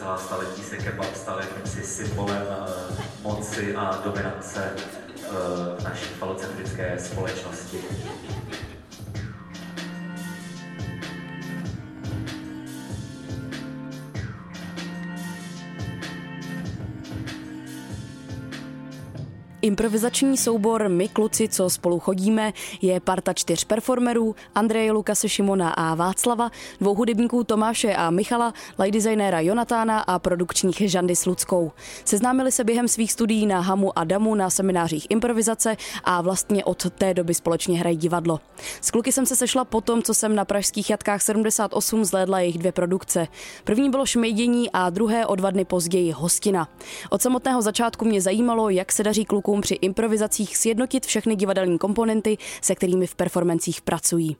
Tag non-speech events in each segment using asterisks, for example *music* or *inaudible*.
celá staletí se kebab stal jakýmsi symbolem moci a dominace naší falocentrické společnosti. Improvizační soubor My kluci, co spolu chodíme, je parta čtyř performerů, Andreje Lukase Šimona a Václava, dvou hudebníků Tomáše a Michala, light designéra Jonatána a produkčních Žandy s Ludskou. Seznámili se během svých studií na Hamu a Damu na seminářích improvizace a vlastně od té doby společně hrají divadlo. S kluky jsem se sešla po tom, co jsem na pražských jatkách 78 zhlédla jejich dvě produkce. První bylo šmejdění a druhé o dva dny později hostina. Od samotného začátku mě zajímalo, jak se daří klukům při improvizacích sjednotit všechny divadelní komponenty, se kterými v performancích pracují.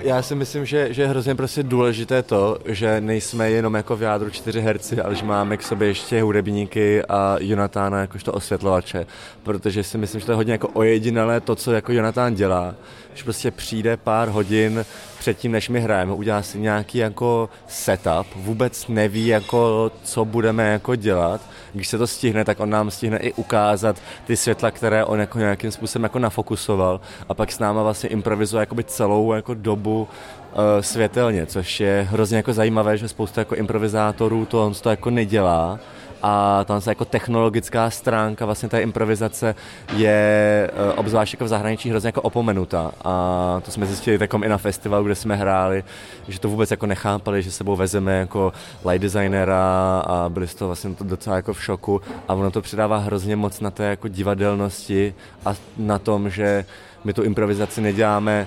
Já si myslím, že, že je hrozně prostě důležité to, že nejsme jenom jako v jádru čtyři herci, ale že máme k sobě ještě hudebníky a Jonatána jakožto osvětlovače, protože si myslím, že to je hodně jako ojedinelé to, co jako Jonatán dělá, že prostě přijde pár hodin předtím, než my hrajeme, udělá si nějaký jako setup, vůbec neví jako, co budeme jako dělat. Když se to stihne, tak on nám stihne i ukázat ty světla, které on jako nějakým způsobem jako nafokusoval a pak s náma vlastně improvizuje jakoby celou jako dobu uh, světelně, což je hrozně jako zajímavé, že spousta jako improvizátorů to on to jako nedělá a tam se jako technologická stránka vlastně té improvizace je eh, obzvlášť jako v zahraničí hrozně jako opomenutá. A to jsme zjistili takom i na festivalu, kde jsme hráli, že to vůbec jako nechápali, že sebou vezeme jako light designera a byli z toho vlastně docela jako v šoku. A ono to přidává hrozně moc na té jako divadelnosti a na tom, že my tu improvizaci neděláme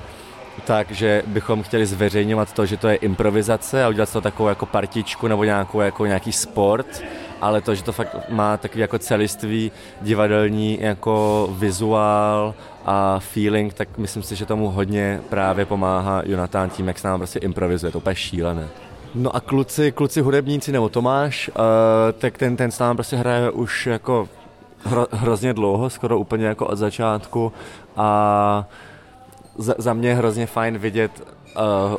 tak, že bychom chtěli zveřejňovat to, že to je improvizace a udělat to takovou jako partičku nebo nějakou, jako nějaký sport, ale to, že to fakt má takový jako celistvý divadelní jako vizuál a feeling, tak myslím si, že tomu hodně právě pomáhá Jonatán tím, jak se nám prostě improvizuje, to úplně šílené. No a kluci, kluci hudebníci nebo Tomáš, uh, tak ten, ten s námi prostě hraje už jako hro, hrozně dlouho, skoro úplně jako od začátku a za, za mě je hrozně fajn vidět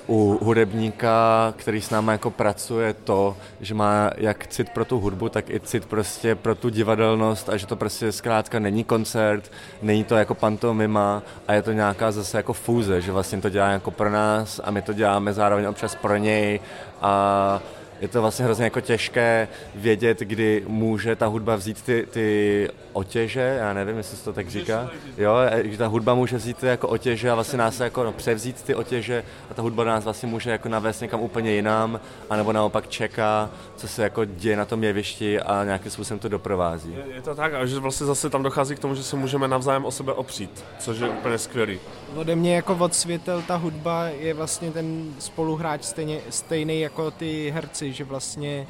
uh, u hudebníka, který s náma jako pracuje to, že má jak cit pro tu hudbu, tak i cit prostě pro tu divadelnost a že to prostě zkrátka není koncert, není to jako pantomima a je to nějaká zase jako fúze, že vlastně to dělá jako pro nás a my to děláme zároveň občas pro něj a je to vlastně hrozně jako těžké vědět, kdy může ta hudba vzít ty, ty otěže, já nevím, jestli se to tak říká, jo, že ta hudba může vzít ty jako otěže a vlastně nás jako no, převzít ty otěže a ta hudba nás vlastně může jako navést někam úplně jinam, anebo naopak čeká, co se jako děje na tom jevišti a nějakým způsobem to doprovází. Je, je to tak a že vlastně zase tam dochází k tomu, že se můžeme navzájem o sebe opřít, což je úplně skvělý. Ode mě jako od světel ta hudba je vlastně ten spoluhráč stejně, stejný jako ty herci, že vlastně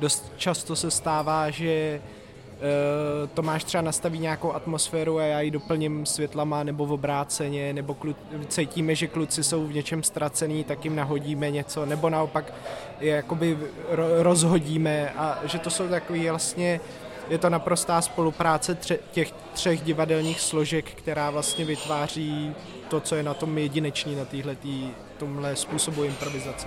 dost často se stává, že uh, Tomáš třeba nastaví nějakou atmosféru a já ji doplním světlama nebo v obráceně, nebo klu, cítíme, že kluci jsou v něčem ztracený, tak jim nahodíme něco, nebo naopak je jakoby ro, rozhodíme a že to jsou takový vlastně je to naprostá spolupráce tře- těch třech divadelních složek, která vlastně vytváří to, co je na tom jedinečný na téhle tomhle způsobu improvizace.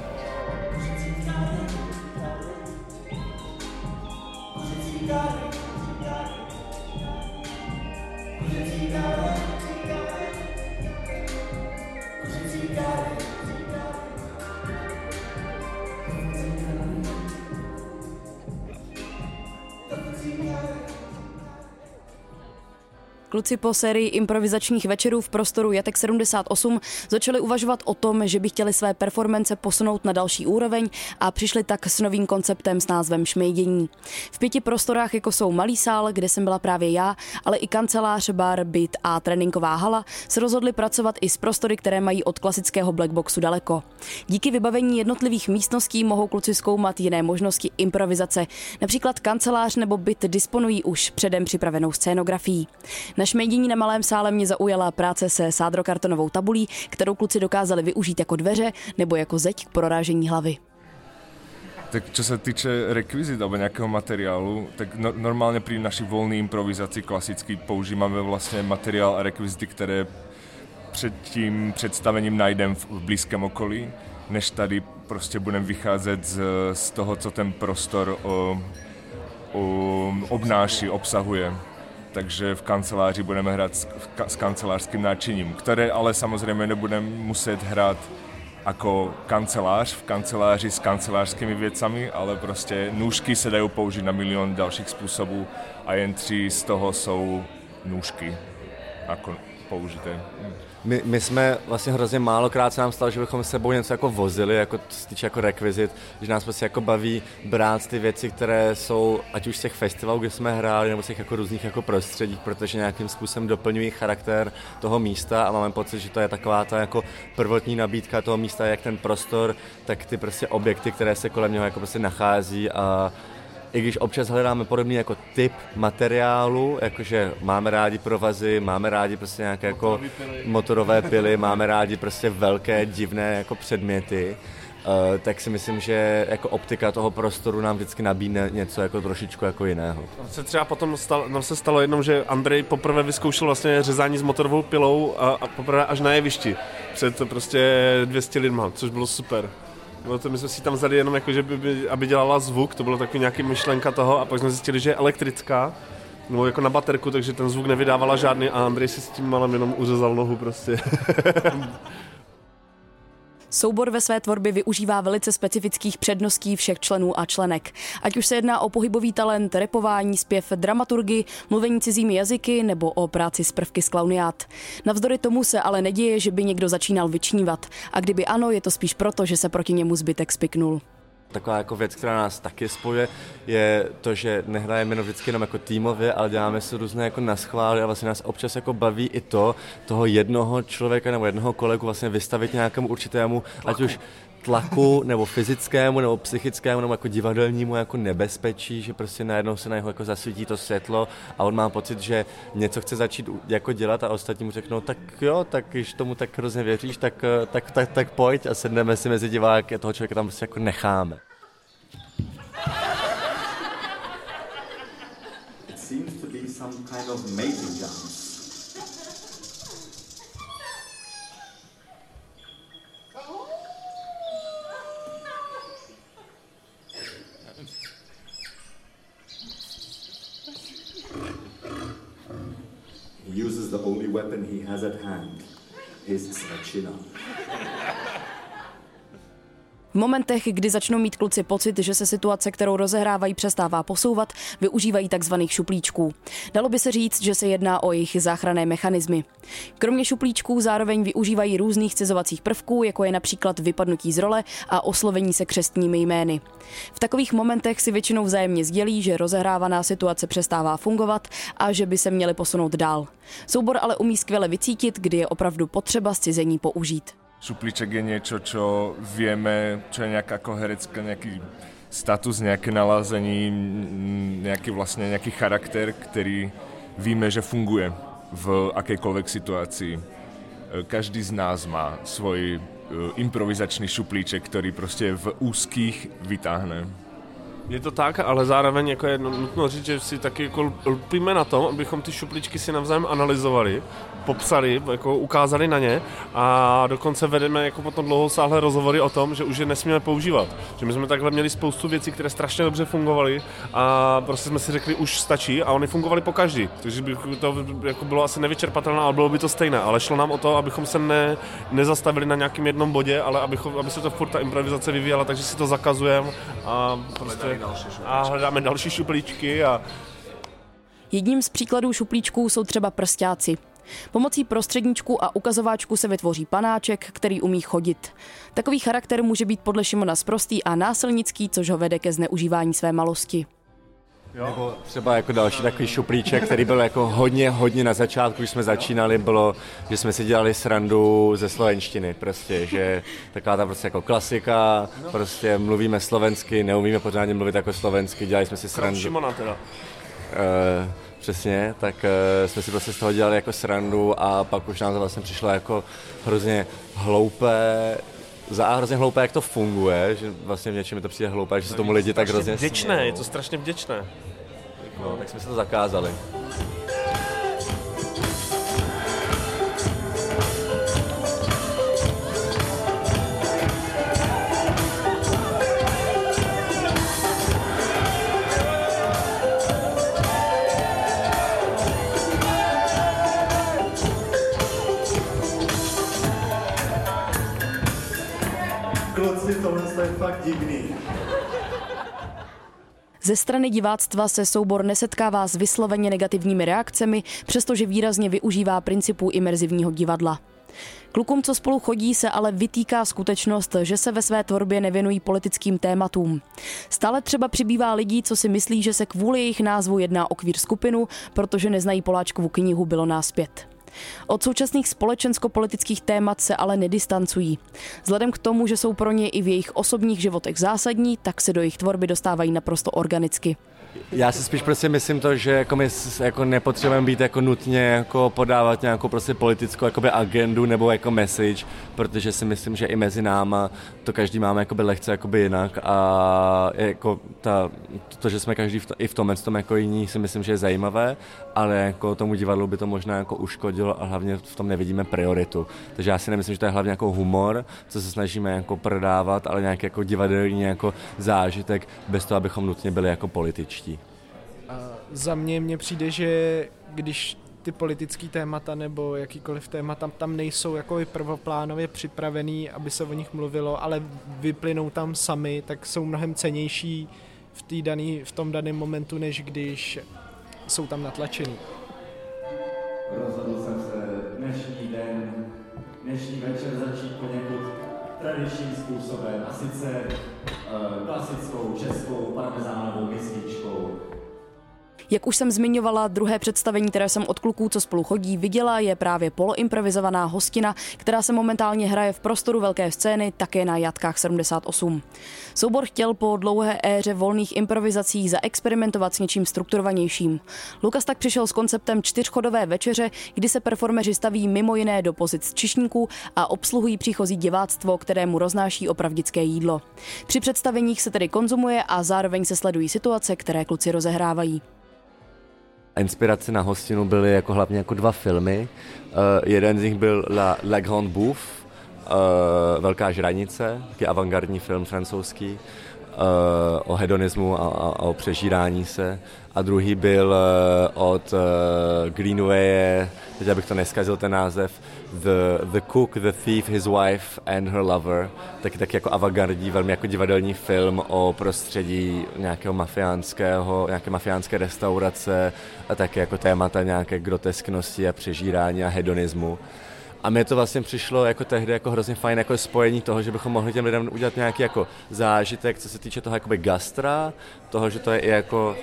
Kluci po sérii improvizačních večerů v prostoru Jatek 78 začali uvažovat o tom, že by chtěli své performance posunout na další úroveň a přišli tak s novým konceptem s názvem Šmejdění. V pěti prostorách, jako jsou Malý sál, kde jsem byla právě já, ale i kancelář, bar, byt a tréninková hala, se rozhodli pracovat i s prostory, které mají od klasického blackboxu daleko. Díky vybavení jednotlivých místností mohou kluci zkoumat jiné možnosti improvizace. Například kancelář nebo byt disponují už předem připravenou scénografií. Na šmejdění na malém sále mě zaujala práce se sádrokartonovou tabulí, kterou kluci dokázali využít jako dveře nebo jako zeď k prorážení hlavy. Tak čo sa týče rekvizit alebo nejakého materiálu, tak no, normálne pri našich voľnej improvizácii klasicky používame vlastne materiál a rekvizity, ktoré před tím představením najdem v blízkém okolí, než tady prostě budeme vycházet z, z toho, co ten prostor o, o, obnáší, obsahuje. Takže v kanceláři budeme hrát s, s kancelářským náčiním, které ale samozřejmě nebudeme muset hrát jako kancelář v kanceláři s kancelářskými věcami, ale prostě nůžky se dají použít na milion dalších způsobů a jen tři z toho jsou nůžky. Jako použité. My, my jsme vlastně hrozně málokrát se nám stalo, že bychom sebou něco jako vozili, jako se týče jako rekvizit, že nás prostě jako baví brát ty věci, které jsou, ať už z těch festivalů, kde jsme hráli, nebo z těch jako různých jako prostředí, protože nějakým způsobem doplňují charakter toho místa a máme pocit, že to je taková ta jako prvotní nabídka toho místa, jak ten prostor, tak ty prostě objekty, které se kolem něho jako prostě nachází a i když občas hledáme podobný jako typ materiálu, jakože máme rádi provazy, máme rádi prostě nějaké jako motorové pily, máme rádi prostě velké divné jako předměty, Uh, tak si myslím, že jako optika toho prostoru nám vždycky nabídne něco jako trošičku jako jiného. Se třeba potom stalo, nám se stalo jednou, že Andrej poprvé vyzkoušel vlastně řezání s motorovou pilou a, a poprvé až na jevišti před prostě 200 lidma, což bylo super. Bylo to, my jsme si tam vzali jenom jako, že by, by, aby dělala zvuk, to bylo takový nějaký myšlenka toho a pak jsme zjistili, že je elektrická, nebo jako na baterku, takže ten zvuk nevydávala žádný a Andrej si s tím malem jenom uřezal nohu prostě. *laughs* Soubor ve své tvorbě využívá velice specifických předností všech členů a členek. Ať už se jedná o pohybový talent, repování, zpěv, dramaturgy, mluvení cizími jazyky nebo o práci s prvky z klauniát. Navzdory tomu se ale neděje, že by někdo začínal vyčnívat. A kdyby ano, je to spíš proto, že se proti němu zbytek spiknul. Taková jako věc, která nás taky spojuje, je to, že nehrajeme jenom vždycky jenom jako týmově, ale děláme si různé jako naschvály a vlastně nás občas jako baví i to, toho jednoho člověka nebo jednoho kolegu vlastně vystavit nějakému určitému, ať už tlaku, nebo fyzickému, nebo psychickému, nebo jako divadelnímu jako nebezpečí, že prostě najednou se na něho jako zasvítí to světlo a on má pocit, že něco chce začít jako dělat a ostatní mu řeknou, tak jo, tak když tomu tak hrozně věříš, tak, tak, tak, tak pojď a sedneme si mezi diváky a toho člověka tam prostě jako necháme. It seems to be some kind of. Uses the only weapon he has at hand, his svačina. V momentech, kdy začnou mít kluci pocit, že se situace, kterou rozehrávají, přestává posouvat, využívají tzv. šuplíčků. Dalo by se říct, že se jedná o jejich záchranné mechanismy. Kromě šuplíčků zároveň využívají různých cizovacích prvků, jako je například vypadnutí z role a oslovení se křestními jmény. V takových momentech si většinou vzájemně sdělí, že rozehrávaná situace přestává fungovat a že by se měli posunout dál. Soubor ale umí skvěle vycítit, kdy je opravdu potřeba scizení použít. Šuplíček je niečo, čo vieme, čo je nejaká ako herecká, nejaký status, nejaké nalázení, nejaký vlastne nejaký charakter, ktorý víme, že funguje v akejkoľvek situácii. Každý z nás má svoj e, improvizačný šuplíček, ktorý prostě v úzkých vytáhne. Je to tak, ale zároveň jako je nutno říct, že si taky jako lpíme na tom, abychom ty šupličky si navzájem analyzovali, popsali, jako ukázali na ně a dokonce vedeme jako potom dlouhosáhlé rozhovory o tom, že už je nesmíme používat. Že my jsme takhle měli spoustu věcí, které strašně dobře fungovaly a prostě jsme si řekli, už stačí a oni fungovali po každý. Takže by to jako bylo asi nevyčerpatelné, ale bylo by to stejné. Ale šlo nám o to, abychom se ne, nezastavili na nějakém jednom bodě, ale abychom, aby se to furt ta improvizace vyvíjela, takže si to zakazujeme a prostě a hledáme další šuplíčky. A... Jedním z příkladů šuplíčků jsou třeba prstáci. Pomocí prostředníčku a ukazováčku se vytvoří panáček, který umí chodit. Takový charakter může být podle Šimona sprostý a násilnický, což ho vede ke zneužívání své malosti. Jo. Nebo třeba jako další takový šuplíček, který byl jako hodně, hodně na začátku, když jsme začínali, bylo, že jsme si dělali srandu ze slovenštiny, prostě, že taková ta prostě jako klasika, prostě mluvíme slovensky, neumíme pořádně mluvit jako slovensky, dělali jsme si srandu. Šimona teda. Uh, přesně, tak uh, jsme si prostě z toho dělali jako srandu a pak už nám to vlastně přišlo jako hrozně hloupé, za hrozně hloupé, jak to funguje, že vlastně v něčem je to přijde hloupé, že se tomu lidi tak hrozně Vděčné, je to strašně vděčné. No, tak jsme se to zakázali. Kluci, tohle je fakt divný. Ze strany diváctva se soubor nesetkává s vysloveně negativními reakcemi, přestože výrazně využívá principů imerzivního divadla. Klukům, co spolu chodí, se ale vytýká skutečnost, že se ve své tvorbě nevěnují politickým tématům. Stále třeba přibývá lidí, co si myslí, že se kvůli jejich názvu jedná o kvír skupinu, protože neznají Poláčkovu knihu Bylo nás pět. Od současných společensko-politických témat se ale nedistancují. Vzhledem k tomu, že jsou pro ně i v jejich osobních životech zásadní, tak se do jejich tvorby dostávají naprosto organicky. Já si spíš prostě myslím to, že jako my jako nepotřebujeme být jako nutně jako podávat nějakou prostě politickou jakoby agendu nebo jako message, protože si myslím, že i mezi náma to každý máme jakoby lehce jakoby jinak a jako ta, to, že jsme každý v to, i v tomhle tom jako jiní si myslím, že je zajímavé, ale jako tomu divadlu by to možná jako uškodilo a hlavně v tom nevidíme prioritu. Takže já si nemyslím, že to je hlavně jako humor, co se snažíme jako prodávat, ale nějaký jako divadelní jako zážitek bez toho, abychom nutně byli jako političtí. A za mě mně přijde, že když ty politické témata nebo jakýkoliv témata tam nejsou jako prvoplánově připravený, aby se o nich mluvilo, ale vyplynou tam sami, tak jsou mnohem cenější v, daný, v tom daném momentu, než když jsou tam natlačený. Rozhodl jsem se dnešní den, dnešní večer začít poněkud tradičním způsobem, a sice uh, klasickou českou parmezánovou mističkou. Jak už jsem zmiňovala, druhé představení, které jsem od kluků, co spolu chodí, viděla, je právě poloimprovizovaná hostina, která se momentálně hraje v prostoru velké scény, také na Jatkách 78. Soubor chtěl po dlouhé éře volných improvizací zaexperimentovat s něčím strukturovanějším. Lukas tak přišel s konceptem čtyřchodové večeře, kdy se performeři staví mimo jiné do pozic čišníků a obsluhují příchozí diváctvo, kterému roznáší opravdické jídlo. Při představeních se tedy konzumuje a zároveň se sledují situace, které kluci rozehrávají. Inspirace na hostinu byly jako hlavně jako dva filmy. Uh, jeden z nich byl La, La Grande Bouffe, uh, Velká žranice, taky avantgardní film francouzský uh, o hedonismu a, a, a o přežírání se. A druhý byl uh, od uh, Greenwaye, teď abych to neskazil ten název, The, the Cook, The Thief, His Wife and Her Lover, taky, taky jako avantgardní, velmi jako divadelní film o prostředí nějakého mafiánského, nějaké mafiánské restaurace a také jako témata nějaké grotesknosti a přežírání a hedonismu. A mně to vlastně přišlo jako tehdy jako hrozně fajn jako spojení toho, že bychom mohli těm lidem udělat nějaký jako zážitek, co se týče toho jakoby gastra, toho, že to je i jako,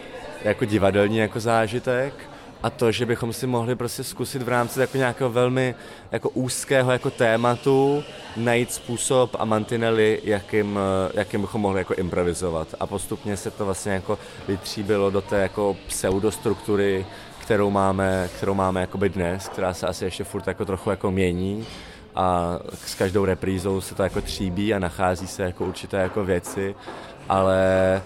jako divadelní jako zážitek a to, že bychom si mohli prostě zkusit v rámci jako nějakého velmi jako úzkého jako tématu najít způsob a mantinely, jakým, jakým bychom mohli jako improvizovat. A postupně se to vlastně jako vytříbilo do té jako pseudostruktury, kterou máme, kterou máme dnes, která se asi ještě furt jako trochu jako mění a s každou reprízou se to jako tříbí a nachází se jako určité jako věci, ale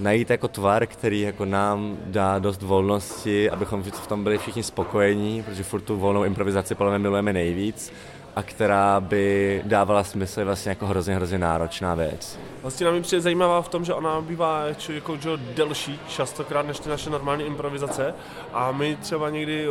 najít jako tvar, který jako nám dá dost volnosti, abychom v tom byli všichni spokojení, protože furt tu volnou improvizaci podle mě milujeme nejvíc a která by dávala smysl vlastně jako hrozně, hrozně náročná věc. Vlastně nám přijde zajímavá v tom, že ona bývá jako, že delší častokrát než ty naše normální improvizace a my třeba někdy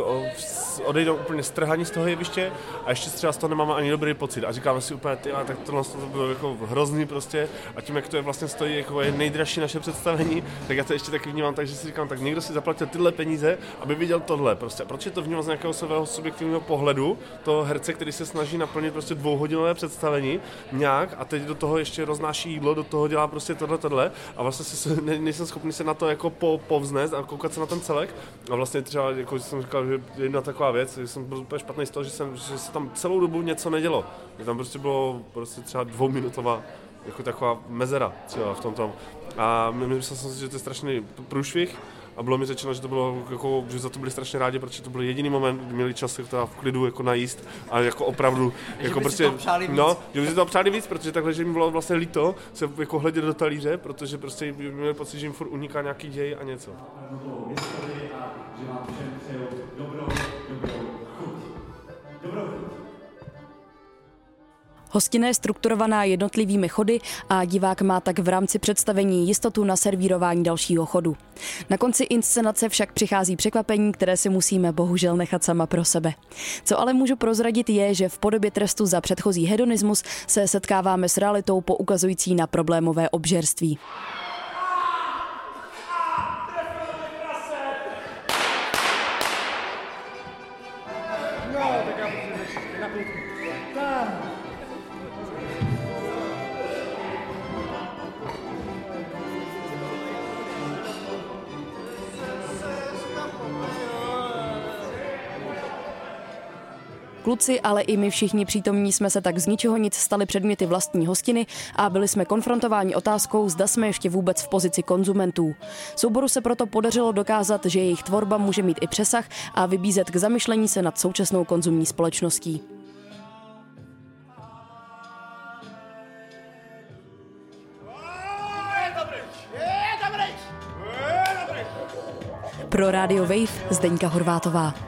odejdou úplně strhaní z toho jeviště a ještě třeba z toho nemáme ani dobrý pocit a říkáme si úplně, ty, tak tohle to bylo jako hrozný prostě a tím, jak to je vlastně stojí jako je nejdražší naše představení, tak já to ještě taky vnímám tak, že si říkám, tak někdo si zaplatil tyhle peníze, aby viděl tohle prostě. A proč je to vnímám z nějakého svého subjektivního pohledu toho herce, který se snaží naplnit prostě dvouhodinové představení nějak a teď do toho ještě roznáší jídlo, do toho dělá prostě tohle, tohle. A vlastně si, ne, nejsem schopný se na to jako po, povznést a koukat se na ten celek. A vlastně třeba, jako jsem říkal, že jedna taková věc, že jsem byl úplně špatný z toho, že, jsem, že se tam celou dobu něco nedělo, že tam prostě bylo prostě třeba dvouminutová jako taková mezera třeba v tom tom. A myslel jsem si, že to je strašný průšvih, a bylo mi řečeno, že to bylo, jako, že za to byli strašně rádi, protože to byl jediný moment, kdy měli čas teda v klidu jako najíst a jako opravdu, jako prostě, no, že by si to přáli víc, protože takhle, že mi bylo vlastně líto se jako hledět do talíře, protože prostě měli pocit, že jim furt uniká nějaký děj a něco. Hostina je strukturovaná jednotlivými chody a divák má tak v rámci představení jistotu na servírování dalšího chodu. Na konci inscenace však přichází překvapení, které si musíme bohužel nechat sama pro sebe. Co ale můžu prozradit je, že v podobě trestu za předchozí hedonismus se setkáváme s realitou poukazující na problémové obžerství. Kluci, ale i my všichni přítomní jsme se tak z ničeho nic stali předměty vlastní hostiny a byli jsme konfrontováni otázkou, zda jsme ještě vůbec v pozici konzumentů. Souboru se proto podařilo dokázat, že jejich tvorba může mít i přesah a vybízet k zamyšlení se nad současnou konzumní společností. Pro Radio Wave Zdeňka Horvátová.